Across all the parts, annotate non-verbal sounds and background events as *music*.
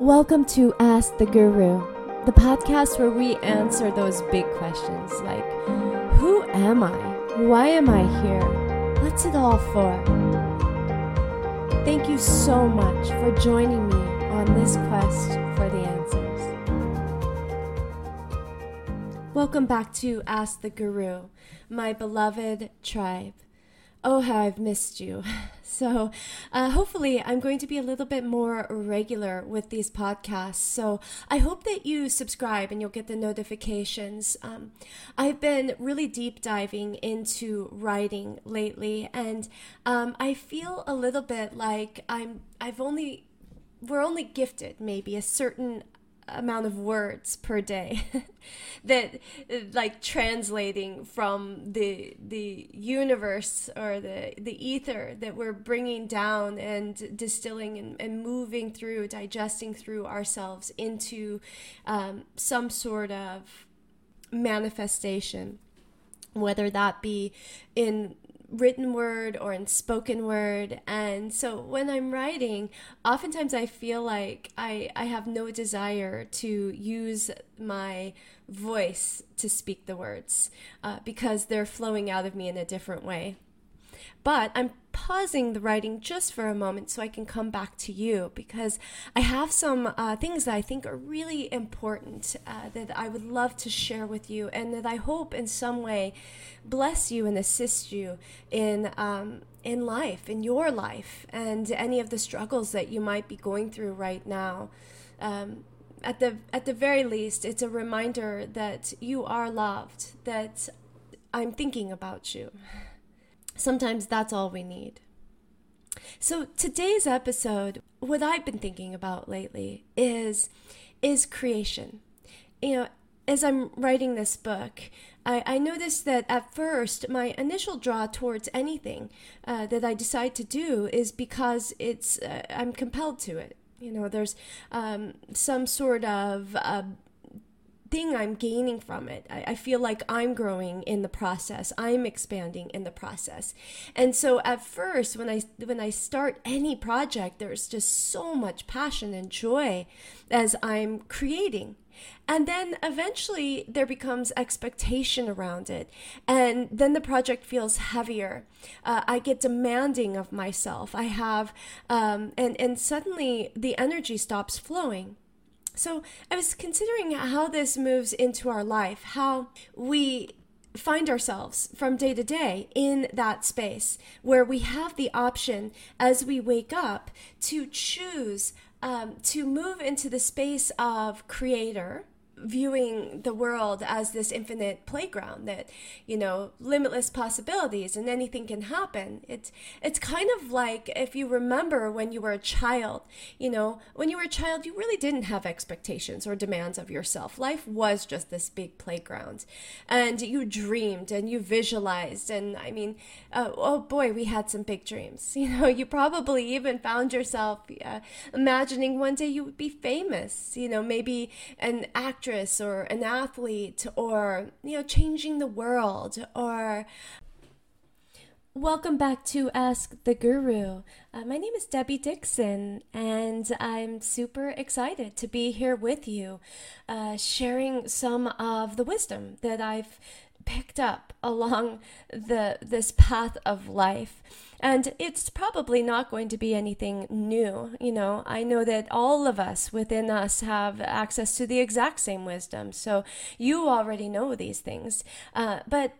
Welcome to Ask the Guru, the podcast where we answer those big questions like Who am I? Why am I here? What's it all for? Thank you so much for joining me on this quest for the answers. Welcome back to Ask the Guru, my beloved tribe. Oh, how I've missed you. *laughs* So, uh, hopefully, I'm going to be a little bit more regular with these podcasts. So, I hope that you subscribe and you'll get the notifications. Um, I've been really deep diving into writing lately, and um, I feel a little bit like I'm. I've only we're only gifted maybe a certain amount of words per day *laughs* that like translating from the the universe or the the ether that we're bringing down and distilling and, and moving through digesting through ourselves into um, some sort of manifestation whether that be in written word or in spoken word. And so when I'm writing, oftentimes I feel like I, I have no desire to use my voice to speak the words uh, because they're flowing out of me in a different way. But I'm pausing the writing just for a moment so I can come back to you because I have some uh, things that I think are really important uh, that I would love to share with you and that I hope in some way bless you and assist you in. Um, in life, in your life, and any of the struggles that you might be going through right now. Um, at the at the very least, it's a reminder that you are loved. That I'm thinking about you. Sometimes that's all we need. So today's episode, what I've been thinking about lately is is creation. You know, as I'm writing this book, I, I noticed that at first my initial draw towards anything uh, that I decide to do is because it's uh, I'm compelled to it. You know, there's um, some sort of uh, thing I'm gaining from it. I, I, feel like I'm growing in the process. I'm expanding in the process. And so at first when I when I start any project, there's just so much passion and joy as I'm creating. And then eventually there becomes expectation around it. And then the project feels heavier. Uh, I get demanding of myself. I have, um, and, and suddenly the energy stops flowing. So I was considering how this moves into our life, how we find ourselves from day to day in that space where we have the option as we wake up to choose um, to move into the space of creator viewing the world as this infinite playground that you know limitless possibilities and anything can happen. It's it's kind of like if you remember when you were a child you know when you were a child you really didn't have expectations or demands of yourself. Life was just this big playground. And you dreamed and you visualized. And i mean uh, oh boy we had some big dreams. *laughs* You know you probably even found yourself uh, imagining one day you would be famous you know maybe an actress actress or an athlete or, you know, changing the world or. Welcome back to Ask the Guru. Uh, my name is Debbie Dixon, and I'm super excited to be here with you, uh, sharing some of the wisdom that I've picked up along the this path of life. And it's probably not going to be anything new you know. I know that all of us within us have access to the exact same wisdom so you already know these things. Uh, but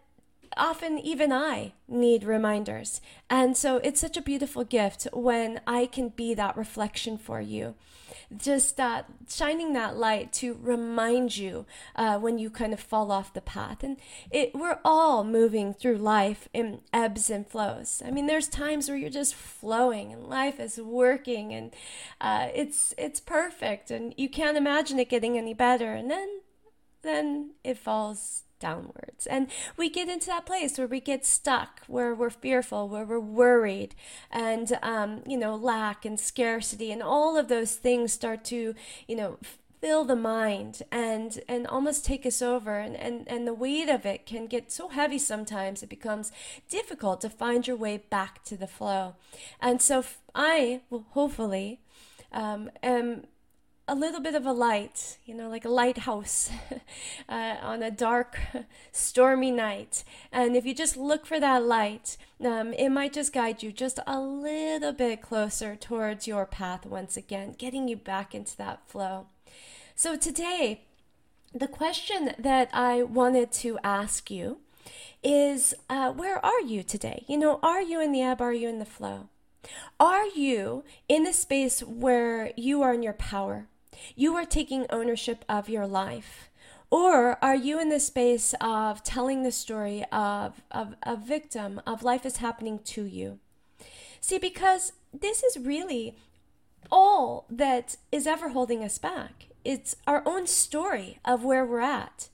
often even I need reminders. And so it's such a beautiful gift when I can be that reflection for you. Just that shining that light to remind you uh, when you kind of fall off the path. And it, we're all moving through life in ebbs and flows. I mean, there's times where you're just flowing and life is working and uh, it's it's perfect and you can't imagine it getting any better. And then then it falls downwards. And we get into that place where we get stuck, where we're fearful, where we're worried, and, um, you know, lack and scarcity, and all of those things start to, you know, fill the mind and and almost take us over and, and and the weight of it can get so heavy sometimes it becomes difficult to find your way back to the flow and so i will hopefully um, am a little bit of a light, you know, like a lighthouse *laughs* uh, on a dark, stormy night. And if you just look for that light, um, it might just guide you just a little bit closer towards your path once again, getting you back into that flow. So today, the question that I wanted to ask you is uh, where are you today? You know, are you in the ebb? Are you in the flow? Are you in a space where you are in your power? You are taking ownership of your life. Or are you in the space of telling the story of, of a victim, of life is happening to you? See, because this is really all that is ever holding us back. It's our own story of where we're at.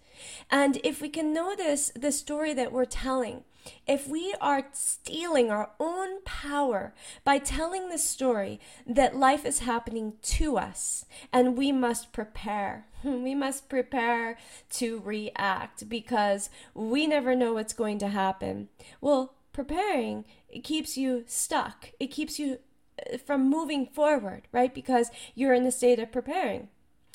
And if we can notice the story that we're telling, if we are stealing our own power by telling the story that life is happening to us and we must prepare, *laughs* we must prepare to react because we never know what's going to happen. Well, preparing it keeps you stuck. It keeps you uh, from moving forward, right? Because you're in the state of preparing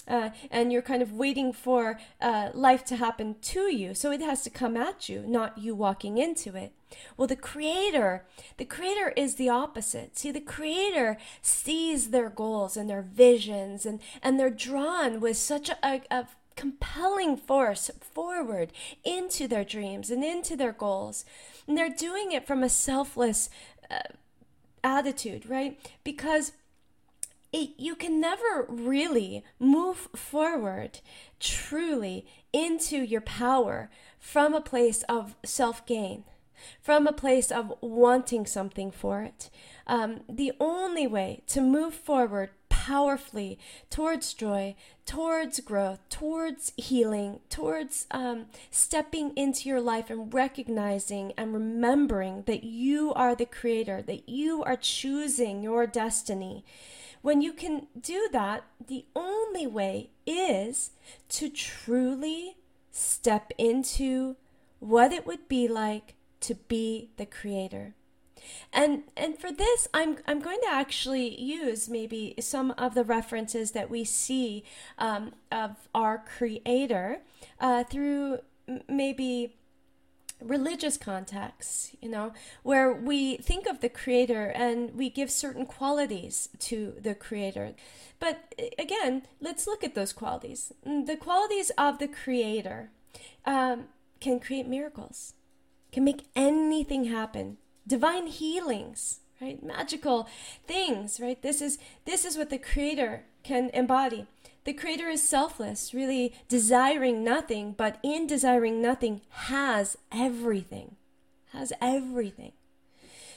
uh, and you're kind of waiting for uh, life to happen to you. So it has to come at you, not you walking into it. Well, the creator, the creator is the opposite. See, the creator sees their goals and their visions, and, and they're drawn with such a, a compelling force forward into their dreams and into their goals. And they're doing it from a selfless uh, attitude, right? Because it, you can never really move forward truly into your power from a place of self gain, from a place of wanting something for it. Um, the only way to move forward powerfully towards joy, towards growth, towards healing, towards um, stepping into your life and recognizing and remembering that you are the creator, that you are choosing your destiny when you can do that, the only way is to truly step into what it would be like to be the creator. And and for this, I'm I'm going to actually use maybe some of the references that we see um, of our Creator uh, through maybe religious contexts, you know, where we think of the creator and we give certain qualities to the creator. But again, let's look at those qualities. Mm, the qualities of the creator um, can create miracles, can make anything happen, divine healings, right? Magical things, right? This is this is what the creator can embody. The Creator is selfless, really desiring nothing, but in desiring nothing has everything. Has everything.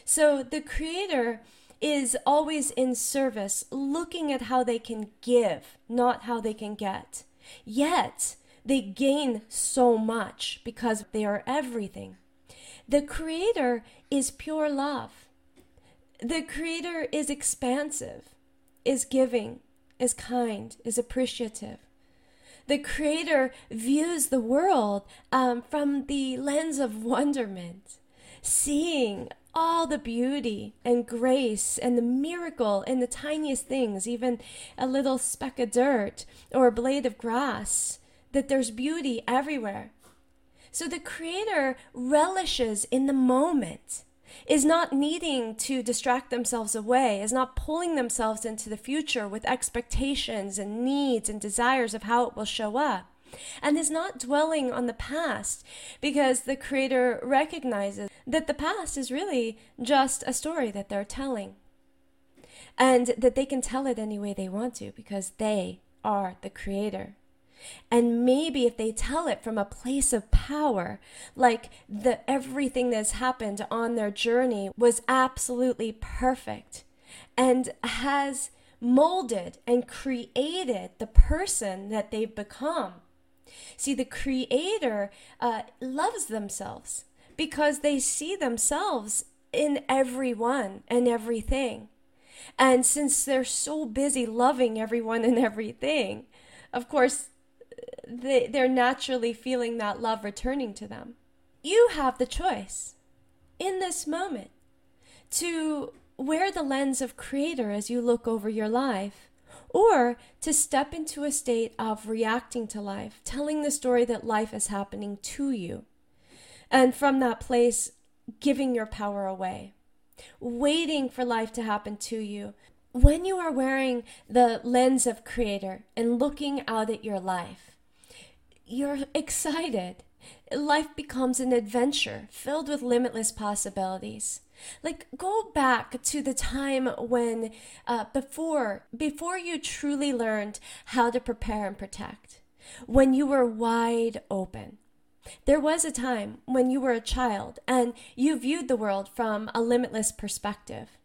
So the Creator is always in service, looking at how they can give, not how they can get. Yet, they gain so much because they are everything. The Creator is pure love. The Creator is expansive, is giving, is kind, is appreciative. The Creator views the world um, from the lens of wonderment, seeing all the beauty and grace and the miracle in the tiniest things, even a little speck of dirt or a blade of grass, that there's beauty everywhere. So the Creator relishes in the moment is not needing to distract themselves away, is not pulling themselves into the future with expectations and needs and desires of how it will show up, and is not dwelling on the past because the Creator recognizes that the past is really just a story that they're telling. And that they can tell it any way they want to because they are the Creator. And maybe if they tell it from a place of power, like the everything that's happened on their journey was absolutely perfect and has molded and created the person that they've become. See, the creator uh, loves themselves because they see themselves in everyone and everything. And since they're so busy loving everyone and everything, of course, they, they're naturally feeling that love returning to them. You have the choice in this moment to wear the lens of creator as you look over your life or to step into a state of reacting to life, telling the story that life is happening to you. And from that place, giving your power away, waiting for life to happen to you. When you are wearing the lens of Creator and looking out at your life, you're *laughs* excited. Life becomes an adventure filled with limitless possibilities. Like go back to the time when uh, before before you truly learned how to prepare and protect, when you were wide open. There was a time when you were a child and you viewed the world from a limitless perspective.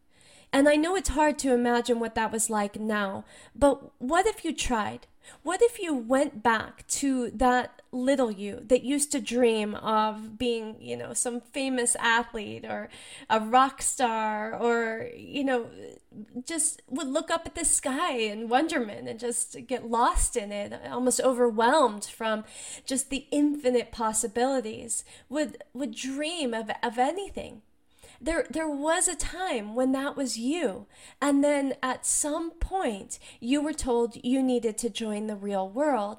And I know it's hard to imagine what that was like now, but what if you tried? What if you went back to that little you that used to dream of being, you know, some famous athlete or a rock star or, you know, just would look up at the sky in wonderment and just get lost in it, almost overwhelmed from just the infinite possibilities, would would dream of, of anything there there was a time when that was you. And then at some point you were told you needed to join the real world.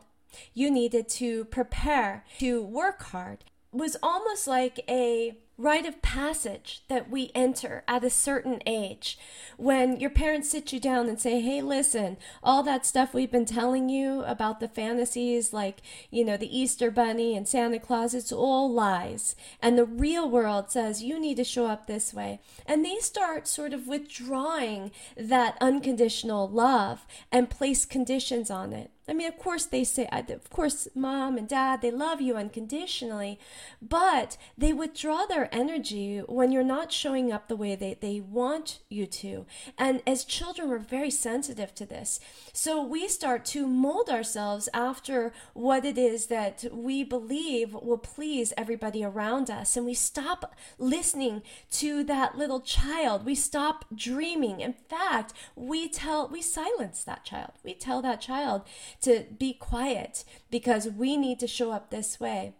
You needed to prepare to work hard. It was almost like a rite of passage that we enter at a certain age when your parents sit you down and say, Hey, listen, all that stuff we've been telling you about the fantasies, like, you know, the Easter Bunny and Santa Claus, it's all lies. And the real world says you need to show up this way. And they start sort of withdrawing that unconditional love and place conditions on it. I mean, of course, they say, uh, of course, mom and dad, they love you unconditionally, but they withdraw their energy when you're not showing up the way they, they want you to. And as children, we're very sensitive to this. So we start to mold ourselves after what it is that we believe will please everybody around us. And we stop listening to that little child. We stop dreaming. In fact, we tell, we silence that child. We tell that child, to be quiet because we need to show up this way.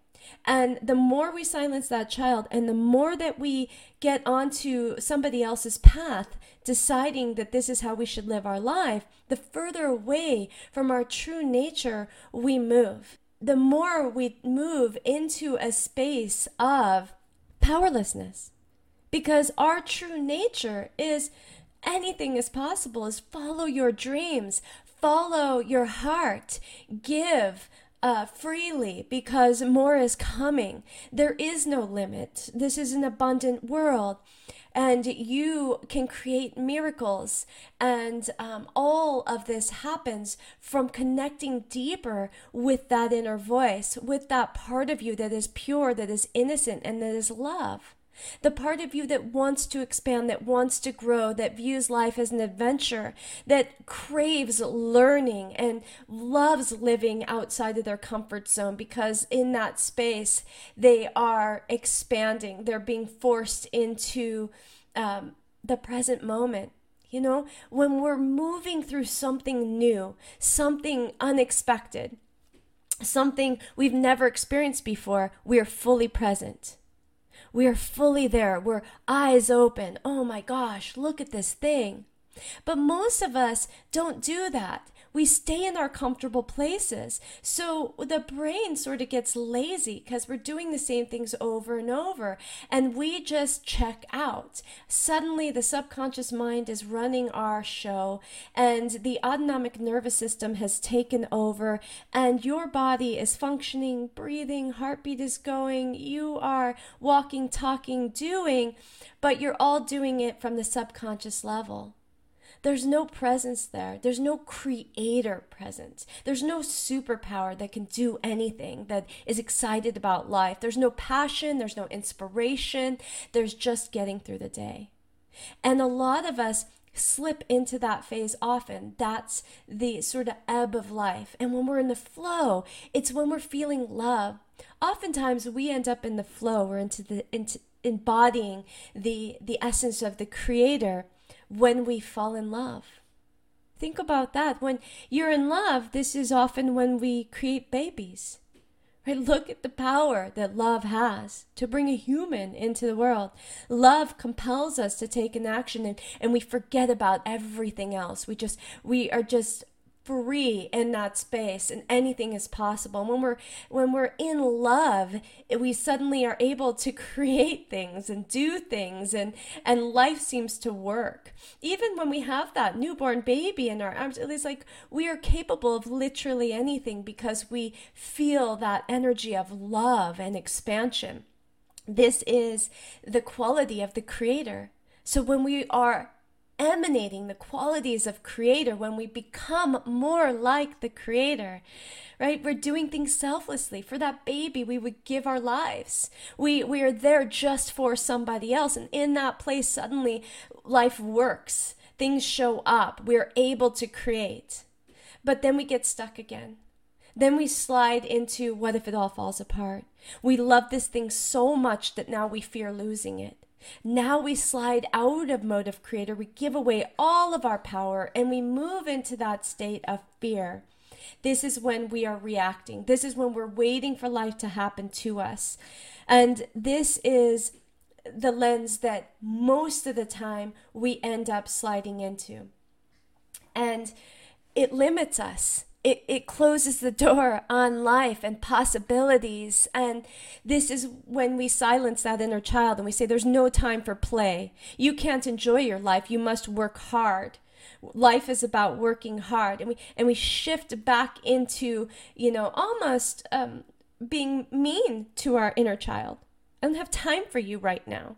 And the more we silence that child and the more that we get onto somebody else's path, deciding that this is how we should live our life, the further away from our true nature we move. The more we move into a space of powerlessness. Because our true nature is anything is possible, is follow your dreams, follow your heart, give uh, freely because more is coming. There is no limit. This is an abundant world. And you can create miracles. And um, all of this happens from connecting deeper with that inner voice, with that part of you that is pure, that is innocent, and that is love. The part of you that wants to expand, that wants to grow, that views life as an adventure, that craves learning and loves living outside of their comfort zone because in that space they are expanding. They're being forced into um, the present moment. You know, when we're moving through something new, something unexpected, something we've never experienced before, we are fully present we are fully there. We're eyes open. Oh my gosh, look at this thing. But most of us don't do that we stay in our comfortable places. So the brain sort of gets lazy because we're doing the same things over and over and we just check out. Suddenly, the subconscious mind is running our show and the autonomic nervous system has taken over and your body is functioning, breathing, heartbeat is going, you are walking, talking, doing, but you're all doing it from the subconscious level. There's no presence there. There's no creator present. There's no superpower that can do anything, that is excited about life. There's no passion. There's no inspiration. There's just getting through the day. And a lot of us slip into that phase often. That's the sort of ebb of life. And when we're in the flow, it's when we're feeling love. Oftentimes we end up in the flow, we're into the into embodying the the essence of the creator when we fall in love. Think about that. When you're in love, this is often when we create babies. Right? Look at the power that love has to bring a human into the world. Love compels us to take an action and, and we forget about everything else. We just we are just free in that space and anything is possible. When we're when we're in love we suddenly are able to *laughs* create things and do things and and life seems to work. Even when we have that newborn baby in our arms it's like we are capable of literally anything because we feel that energy of love and expansion. This is the quality of the creator. So when we are emanating the qualities of creator when we become more like the creator right? We're doing things selflessly. For that baby we would give our lives. We we are there just for somebody else. And in that place suddenly life works. Things show up. We're able to create. But then we get stuck again. Then we slide into what if it all falls apart? We love this thing so much that now we fear losing it now we slide out of mode of creator, we give away all of our power, and we move into that state of fear. This is when we are reacting. This is when we're waiting for life to happen to us. And this is the lens that most of the time we end up sliding into. And it limits us it, it closes the door on life and possibilities. And this is when we silence that inner child and we say, There's no time for play. You can't enjoy your life. You must work hard. Life is about working hard. And we, and we shift back into, you know, almost um, being mean to our inner child. I don't have time for you right now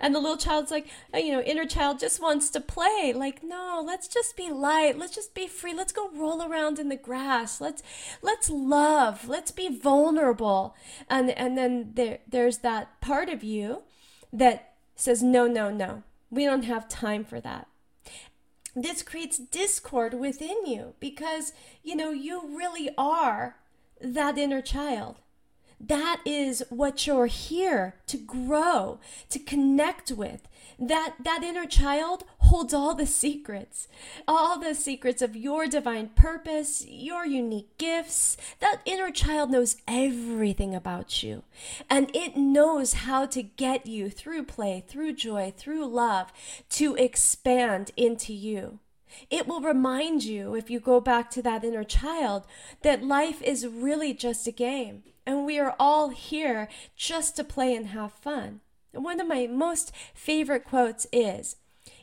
and the little child's like uh, you know inner child just wants to play. Like no let's just be light. Let's just be free. Let's go roll around in the grass. Let's let's love. Let's be vulnerable. And and then there there's that part of you that says no no no. We don't have time for that. This creates discord within you because you know you really are that inner child that is what you're here to grow, to connect with. That that inner child holds all the secrets, all the secrets of your divine purpose, your unique gifts. That inner child knows everything about you, and it knows how to get you through play, through joy, through love to expand into you. It will remind you, if you go back to that inner child, that life is really just a game and we are all here just to play and have fun. One of my most favorite quotes is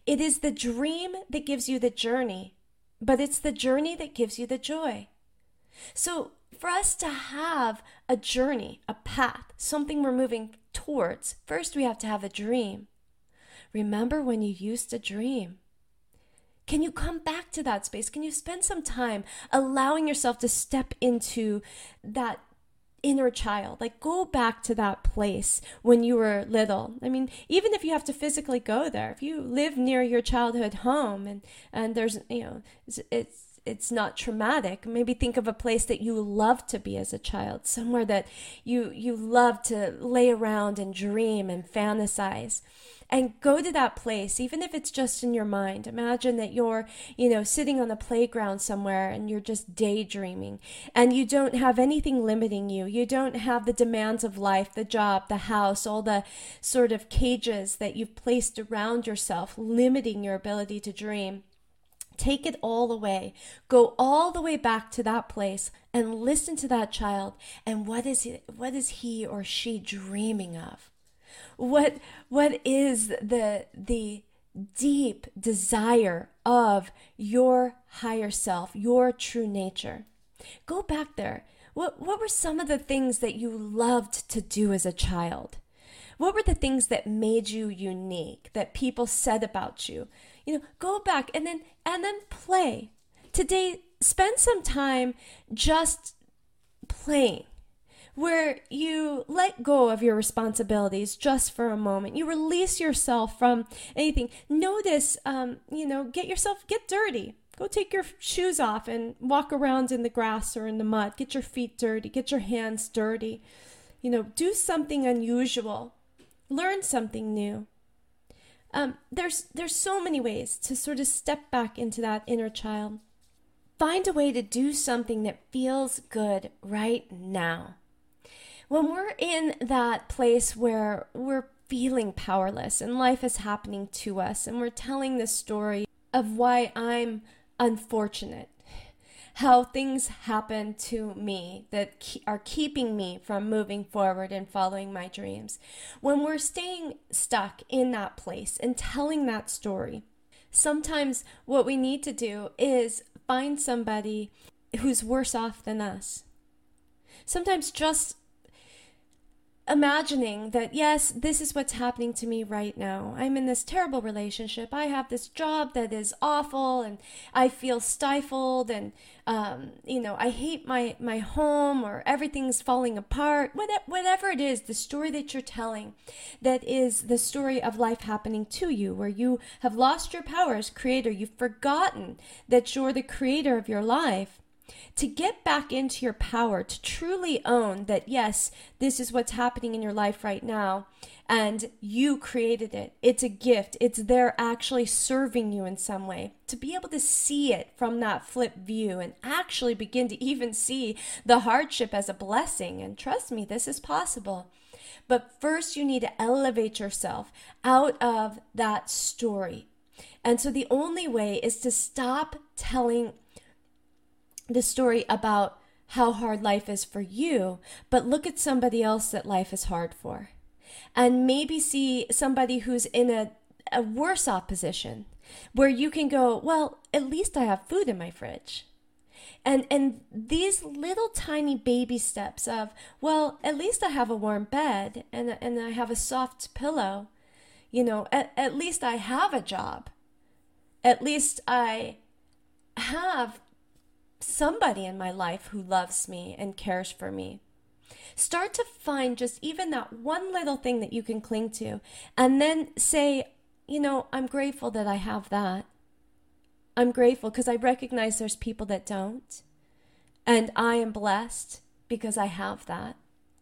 It is the dream that gives you the journey, but it's the journey that gives you the joy. So, for us to have a journey, a path, something we're moving towards, first we have to have a dream. Remember when you used to dream? Can you come back to that space? Can you spend some time allowing yourself to step into that inner child. Like go back to that place when you were little. I mean, even if you have to physically go there, if you live near your childhood home and and there's you know it's, it's it's not traumatic maybe think of a place that you love to be as a child somewhere that you you love to lay around and dream and fantasize and go to that place even if it's just in your mind imagine that you're you know sitting on a playground somewhere and you're just daydreaming and you don't have anything limiting you you don't have the demands of life the job the house all the sort of cages that you've placed around yourself limiting your ability to dream Take it all away. Go all the way back to that place and listen to that child. And what is he, what is he or she dreaming of? What what is the the deep desire of your higher self, your true nature. Go back there. What what were some of the things that you loved to do as a child? What were the things that made you unique that people said about you? You know, go back and then and then play. Today spend some time just playing where you let go of your responsibilities just for a moment. You release yourself from anything. Notice, um, you know, get yourself, get dirty. Go take your shoes off and walk around in the grass or in the mud. Get your feet dirty. Get your hands dirty. You know, do something unusual. Learn something new. Um, there's there's so many ways to sort of step back into that inner child. Find a way to do something that feels good right now when we're in that place where we're feeling powerless and life is happening to us and we're telling the story of why I'm unfortunate how things happen to me that are keeping me from moving forward and following my dreams. When we're staying stuck in that place and telling that story, sometimes what we need to do is find somebody who's worse off than us. Sometimes just imagining that, yes, this is what's happening to me right now. I'm in this terrible relationship. I have this job that is awful and I feel stifled and, um, you know, I hate my, my home or everything's falling apart. Whatever it is, the story that you're telling that is the story of life happening to you, where you have lost your power as creator. You've forgotten that you're the creator of your life to get back into your power, to truly own that, yes, this is what's happening in your life right now, and you created it. It's a gift. It's there actually serving you in some way. To be able to see it from that flip view and actually begin to *laughs* even see the hardship as a blessing. And trust me, this is possible. But first, you need to elevate yourself out of that story. And so the only way is to stop telling the story about how hard life is for you, but look at somebody else that life is hard for. And maybe see somebody who's in a, a worse off position where you can go, well, at least I have food in my fridge. And and these little tiny baby steps of, well, at least I have a warm bed and and I have a soft pillow. You know, at, at least I have a job. At least I have somebody in my life who loves me and cares for me. Start to find just even that one little thing that you can cling to, and then say, you know, I'm grateful that I have that. I'm grateful because I recognize there's people that don't. And I am blessed because I have that.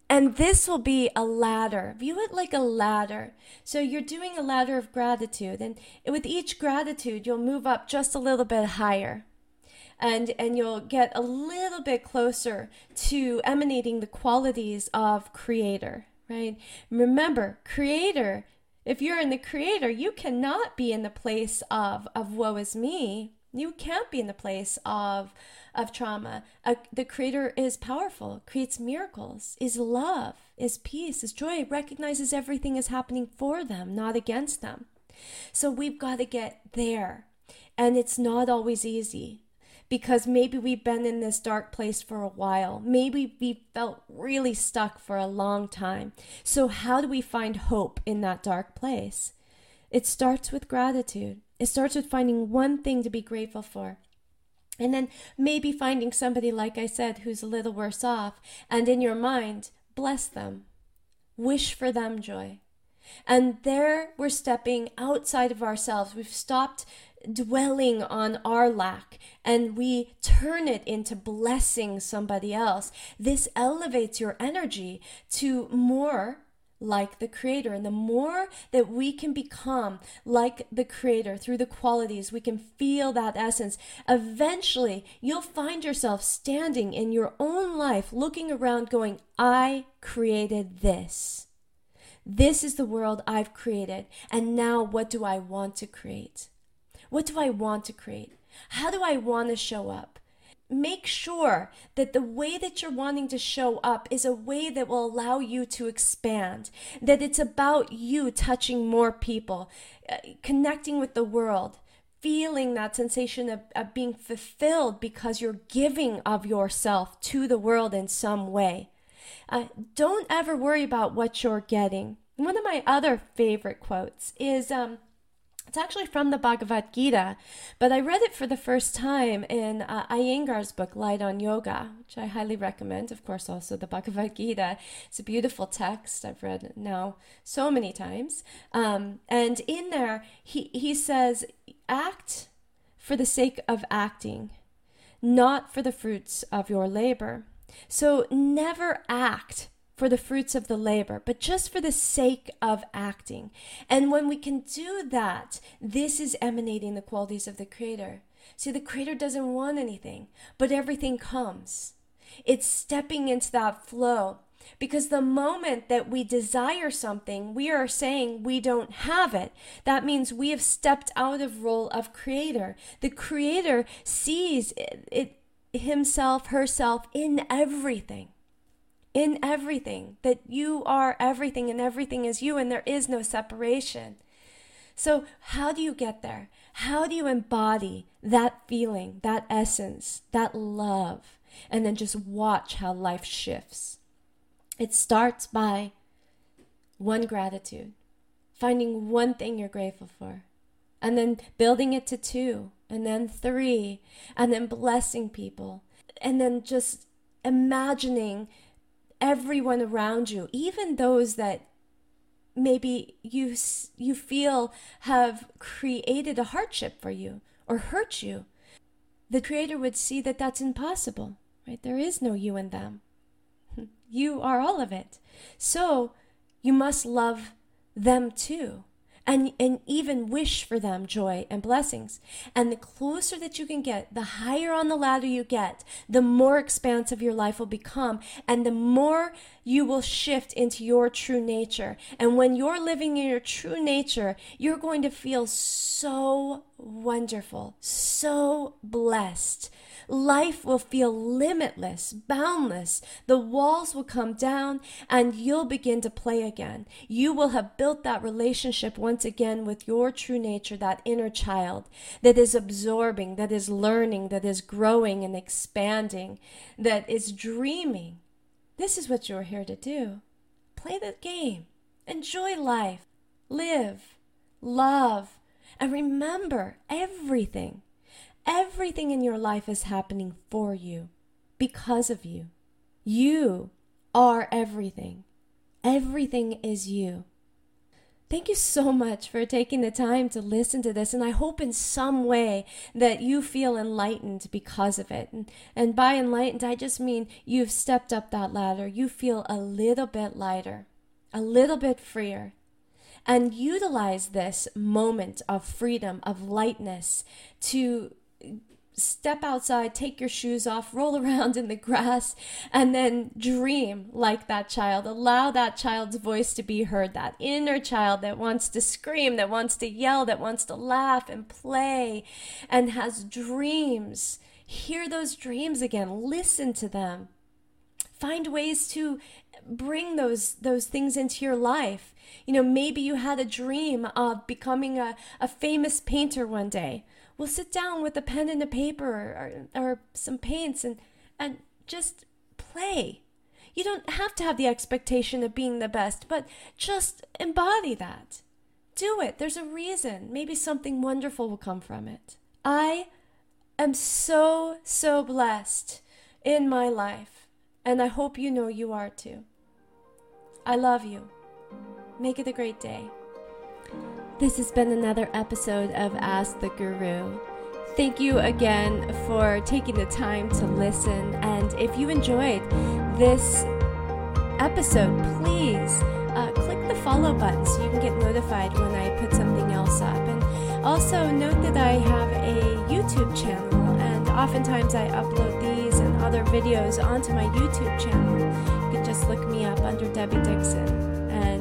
And this will be a ladder. View it like a ladder. So you're doing a ladder of gratitude. And with each gratitude, you'll move up just a little bit higher and and you'll get a little bit closer to emanating the qualities of creator right? Remember creator if you're in the creator you cannot be in the place of of woe is me. You can't be in the place of of trauma. The creator is powerful creates miracles is love is peace is joy recognizes everything is happening for them not against them. So we've got to get there. And it's not always easy because maybe we've been in this dark place for a while. Maybe we felt really stuck for a long time. So, how do we find hope in that dark place? It starts with gratitude. It starts with finding one thing to be grateful for. And then maybe finding somebody, like I said, who's a little worse off, and in your mind, bless them. Wish for them joy. And there we're stepping outside of ourselves. We've stopped dwelling on our lack and we turn it into blessing somebody else. This elevates your energy to more like the creator. And the more that we can become like the creator through the qualities, we can feel that essence. Eventually, you'll find yourself standing in your own life, looking around, going, I created this. This is the world I've created. And now what do I want to create? What do I want to create? How do I want to show up? Make sure that the way that you're wanting to show up is a way that will allow you to expand, that it's about you touching more people, uh, connecting with the world, feeling that sensation of, of being fulfilled because you're giving of yourself to the world in some way. Uh, don't ever worry about what you're getting. One of my other favorite quotes is um, it's actually from the Bhagavad Gita, but I read it for the first time in uh, Iyengar's book, Light on Yoga, which I highly recommend. Of course, also the Bhagavad Gita. It's a beautiful text. I've read it now so many times. Um, and in there, he, he says, act for the sake of acting, not for the fruits of your labor. So never act for the fruits of the labor, but just for the sake of acting. And when we can do that, this is emanating the qualities of the Creator. See, the Creator doesn't want anything, but everything comes. It's stepping into that flow. Because the moment that we desire something, we are saying we don't have it. That means we have stepped out of role of creator. The creator sees it, it himself, herself in everything. In everything. That you are everything and everything is you and there is no separation. So, how do you get there? How do you embody that feeling, that essence, that love, and then just watch how life shifts? It starts by one gratitude, finding one thing you're grateful for, and then building it to two, and then three, and then blessing people, and then just imagining everyone around you, even those that maybe you you feel have created a hardship for you or hurt you the creator would see that that's impossible right? There is no you and them. *laughs* You are all of it. So you must love them too and, and even wish for them joy and blessings. And the closer that you can get, the higher on the ladder you get, the more expansive your life will become, and the more you will shift into your true nature. And when you're living in your true nature, you're going to feel so wonderful, so blessed Life will feel limitless, boundless. The walls will come down and you'll begin to play again. You will have built that relationship once again with your true nature, that inner child that is absorbing, that is learning, that is growing and expanding, that is dreaming. This is what you're here to do. Play the game. Enjoy life. Live. Love. And remember everything Everything in your life is happening for you, because of you. You are everything. Everything is you. Thank you so much for taking the time to listen to this, and I hope in some way that you feel enlightened because of it. And, by enlightened, I just mean you've stepped up that ladder. You feel a little bit lighter, a little bit freer, and utilize this moment of freedom, of lightness to step outside, take your shoes off, roll *laughs* around in the grass, and then dream like that child. Allow that child's voice to be heard, that inner child that wants to scream, that wants to yell, that wants to laugh and play, and has dreams. Hear those dreams again, listen to them. Find ways to bring those those things into your life. You know, maybe you had a dream of becoming a, a famous painter one day we'll sit down with a pen and a paper or, or some paints and, and just play. You don't have to have the expectation of being the best, but just embody that. Do it. There's a reason. Maybe something wonderful will come from it. I am so, so blessed in my life, and I hope you know you are too. I love you. Make it a great day. This has been another episode of Ask the Guru. Thank you again for taking the time to listen. And if you enjoyed this episode, please uh, click the follow button so you can get notified when I put something else up. And also note that I have a YouTube channel, and oftentimes I upload these and other videos onto my YouTube channel. You can just look me up under Debbie Dixon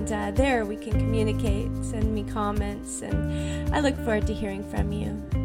and uh, there we can communicate, send me comments, and I look forward to hearing from you.